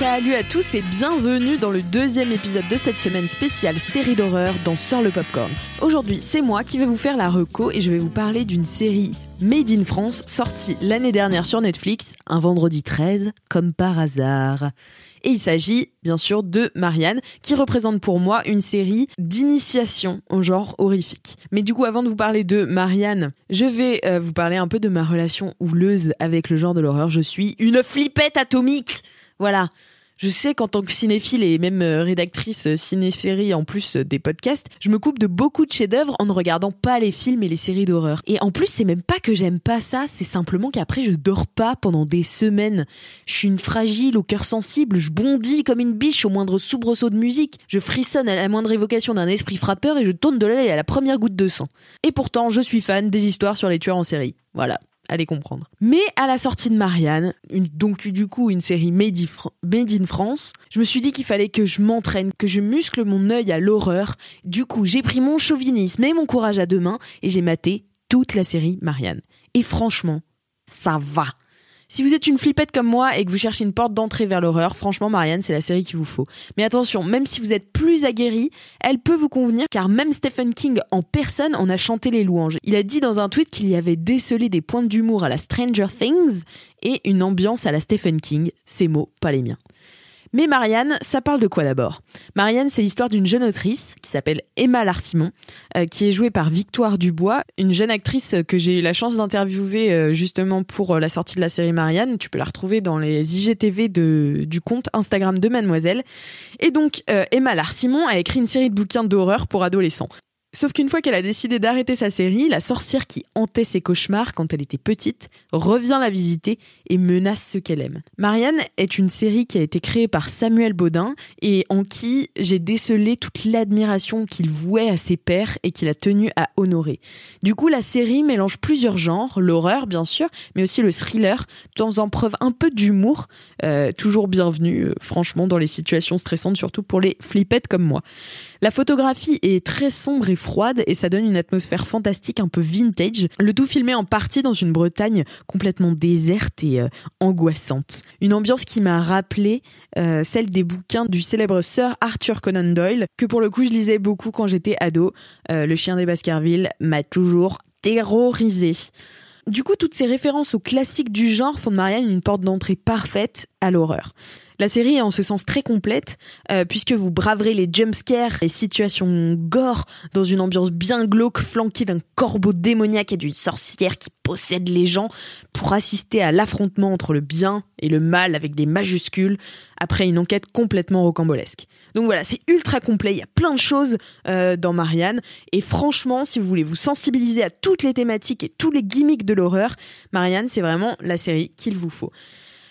Salut à tous et bienvenue dans le deuxième épisode de cette semaine spéciale série d'horreur dans Sort le Popcorn. Aujourd'hui, c'est moi qui vais vous faire la reco et je vais vous parler d'une série Made in France sortie l'année dernière sur Netflix, un vendredi 13, comme par hasard. Et il s'agit bien sûr de Marianne, qui représente pour moi une série d'initiation au genre horrifique. Mais du coup, avant de vous parler de Marianne, je vais euh, vous parler un peu de ma relation houleuse avec le genre de l'horreur. Je suis une flippette atomique voilà, je sais qu'en tant que cinéphile et même euh, rédactrice euh, ciné-série en plus euh, des podcasts, je me coupe de beaucoup de chefs-d'œuvre en ne regardant pas les films et les séries d'horreur. Et en plus, c'est même pas que j'aime pas ça, c'est simplement qu'après je dors pas pendant des semaines. Je suis une fragile au cœur sensible, je bondis comme une biche au moindre soubresaut de musique, je frissonne à la moindre évocation d'un esprit frappeur et je tourne de l'œil à la première goutte de sang. Et pourtant, je suis fan des histoires sur les tueurs en série. Voilà allez comprendre. Mais à la sortie de Marianne, donc du coup une série made, in France, je me suis dit qu'il fallait que je m'entraîne, que je muscle mon œil à l'horreur. Du coup, j'ai pris mon chauvinisme et mon courage à deux mains et j'ai maté toute la série Marianne. Et franchement, ça va. Si vous êtes une flippette comme moi et que vous cherchez une porte d'entrée vers l'horreur, franchement, Marianne, c'est la série qu'il vous faut. Mais attention, même si vous êtes plus aguerri, elle peut vous convenir car même Stephen King en personne en a chanté les louanges. Il a dit dans un tweet qu'il y avait décelé des points d'humour à la Stranger Things et une ambiance à la Stephen King. Ces mots, pas les miens. Mais Marianne, ça parle de quoi d'abord? Marianne, c'est l'histoire d'une jeune autrice qui s'appelle Emma Larsimon, euh, qui est jouée par Victoire Dubois, une jeune actrice que j'ai eu la chance d'interviewer euh, justement pour euh, la sortie de la série Marianne. Tu peux la retrouver dans les IGTV du compte Instagram de Mademoiselle. Et donc, Emma Larsimon a écrit une série de bouquins d'horreur pour adolescents. Sauf qu'une fois qu'elle a décidé d'arrêter sa série, la sorcière qui hantait ses cauchemars quand elle était petite revient la visiter et menace ceux qu'elle aime. Marianne est une série qui a été créée par Samuel Baudin et en qui j'ai décelé toute l'admiration qu'il vouait à ses pères et qu'il a tenu à honorer. Du coup, la série mélange plusieurs genres, l'horreur bien sûr, mais aussi le thriller, tout en preuve un peu d'humour, euh, toujours bienvenu, euh, franchement, dans les situations stressantes, surtout pour les flippettes comme moi. La photographie est très sombre et froide et ça donne une atmosphère fantastique un peu vintage. Le tout filmé en partie dans une Bretagne complètement déserte et euh, angoissante. Une ambiance qui m'a rappelé euh, celle des bouquins du célèbre Sir Arthur Conan Doyle, que pour le coup je lisais beaucoup quand j'étais ado. Euh, le chien des Baskerville m'a toujours terrorisé. Du coup, toutes ces références aux classiques du genre font de Marianne une porte d'entrée parfaite à l'horreur. La série est en ce sens très complète, euh, puisque vous braverez les jumpscares, les situations gore, dans une ambiance bien glauque, flanquée d'un corbeau démoniaque et d'une sorcière qui possède les gens, pour assister à l'affrontement entre le bien et le mal avec des majuscules, après une enquête complètement rocambolesque. Donc voilà, c'est ultra complet, il y a plein de choses euh, dans Marianne, et franchement, si vous voulez vous sensibiliser à toutes les thématiques et tous les gimmicks de l'horreur, Marianne, c'est vraiment la série qu'il vous faut.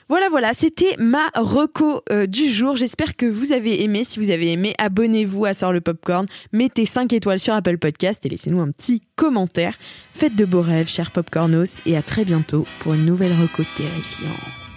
Voilà, voilà, c'était ma reco euh, du jour. J'espère que vous avez aimé. Si vous avez aimé, abonnez-vous à Sort le Popcorn, mettez 5 étoiles sur Apple Podcast et laissez-nous un petit commentaire. Faites de beaux rêves, chers popcornos, et à très bientôt pour une nouvelle reco terrifiante.